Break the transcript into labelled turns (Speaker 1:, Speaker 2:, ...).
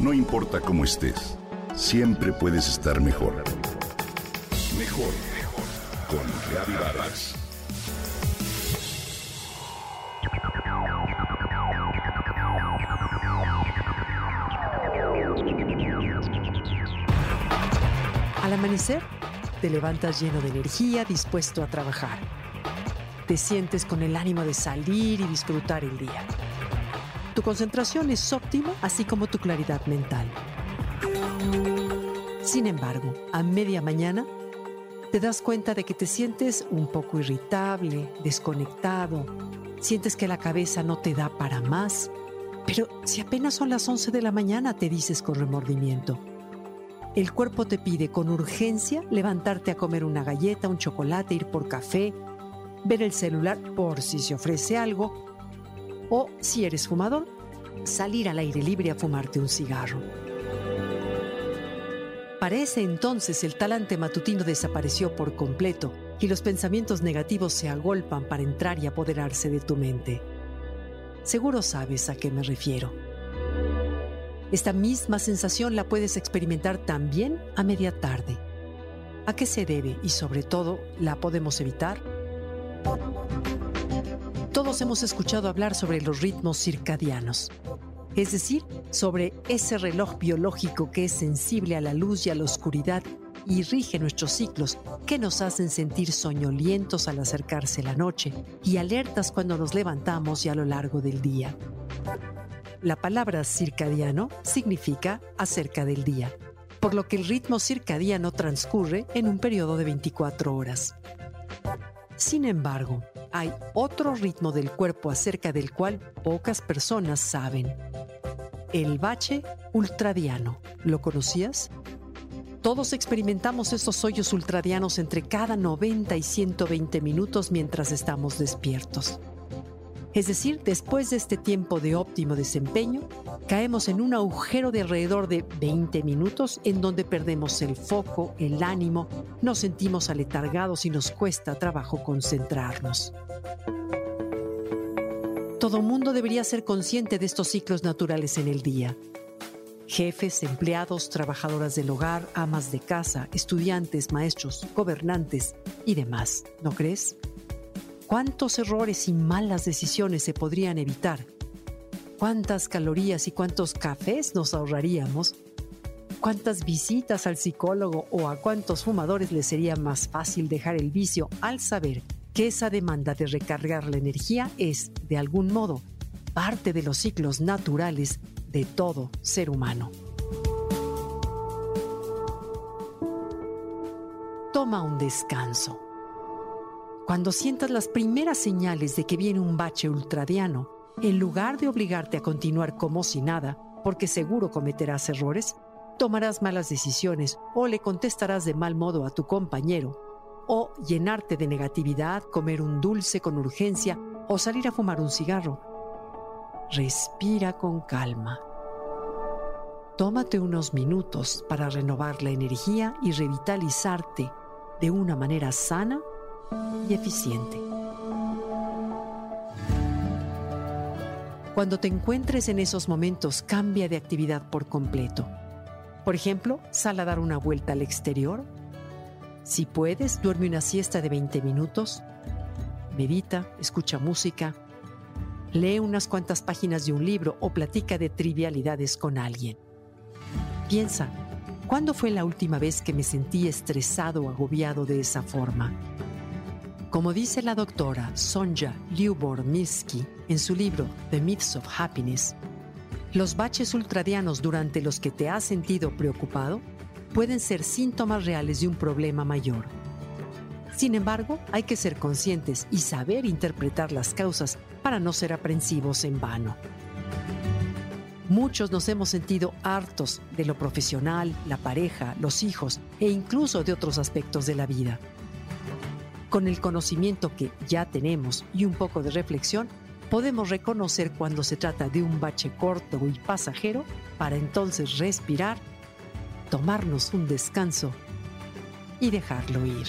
Speaker 1: No importa cómo estés, siempre puedes estar mejor. Mejor, mejor. Con Reavivadas.
Speaker 2: Al amanecer, te levantas lleno de energía, dispuesto a trabajar. Te sientes con el ánimo de salir y disfrutar el día. Tu concentración es óptima, así como tu claridad mental. Sin embargo, a media mañana, te das cuenta de que te sientes un poco irritable, desconectado, sientes que la cabeza no te da para más, pero si apenas son las 11 de la mañana, te dices con remordimiento. El cuerpo te pide con urgencia levantarte a comer una galleta, un chocolate, ir por café, ver el celular por si se ofrece algo, o si eres fumador, salir al aire libre a fumarte un cigarro. Para ese entonces el talante matutino desapareció por completo y los pensamientos negativos se agolpan para entrar y apoderarse de tu mente. Seguro sabes a qué me refiero. Esta misma sensación la puedes experimentar también a media tarde. ¿A qué se debe y sobre todo la podemos evitar? Todos hemos escuchado hablar sobre los ritmos circadianos, es decir, sobre ese reloj biológico que es sensible a la luz y a la oscuridad y rige nuestros ciclos, que nos hacen sentir soñolientos al acercarse la noche y alertas cuando nos levantamos y a lo largo del día. La palabra circadiano significa acerca del día, por lo que el ritmo circadiano transcurre en un periodo de 24 horas. Sin embargo, hay otro ritmo del cuerpo acerca del cual pocas personas saben. El bache ultradiano. ¿Lo conocías? Todos experimentamos estos hoyos ultradianos entre cada 90 y 120 minutos mientras estamos despiertos. Es decir, después de este tiempo de óptimo desempeño, caemos en un agujero de alrededor de 20 minutos en donde perdemos el foco, el ánimo, nos sentimos aletargados y nos cuesta trabajo concentrarnos. Todo mundo debería ser consciente de estos ciclos naturales en el día. Jefes, empleados, trabajadoras del hogar, amas de casa, estudiantes, maestros, gobernantes y demás, ¿no crees? ¿Cuántos errores y malas decisiones se podrían evitar? ¿Cuántas calorías y cuántos cafés nos ahorraríamos? ¿Cuántas visitas al psicólogo o a cuántos fumadores les sería más fácil dejar el vicio al saber que esa demanda de recargar la energía es, de algún modo, parte de los ciclos naturales de todo ser humano? Toma un descanso cuando sientas las primeras señales de que viene un bache ultradiano, en lugar de obligarte a continuar como si nada, porque seguro cometerás errores, tomarás malas decisiones o le contestarás de mal modo a tu compañero, o llenarte de negatividad, comer un dulce con urgencia o salir a fumar un cigarro. Respira con calma. Tómate unos minutos para renovar la energía y revitalizarte de una manera sana y eficiente. Cuando te encuentres en esos momentos, cambia de actividad por completo. Por ejemplo, sal a dar una vuelta al exterior. Si puedes, duerme una siesta de 20 minutos. Medita, escucha música. Lee unas cuantas páginas de un libro o platica de trivialidades con alguien. Piensa, ¿cuándo fue la última vez que me sentí estresado o agobiado de esa forma? Como dice la doctora Sonja Lyubomirsky en su libro The Myths of Happiness, los baches ultradianos durante los que te has sentido preocupado pueden ser síntomas reales de un problema mayor. Sin embargo, hay que ser conscientes y saber interpretar las causas para no ser aprensivos en vano. Muchos nos hemos sentido hartos de lo profesional, la pareja, los hijos e incluso de otros aspectos de la vida. Con el conocimiento que ya tenemos y un poco de reflexión, podemos reconocer cuando se trata de un bache corto y pasajero para entonces respirar, tomarnos un descanso y dejarlo ir.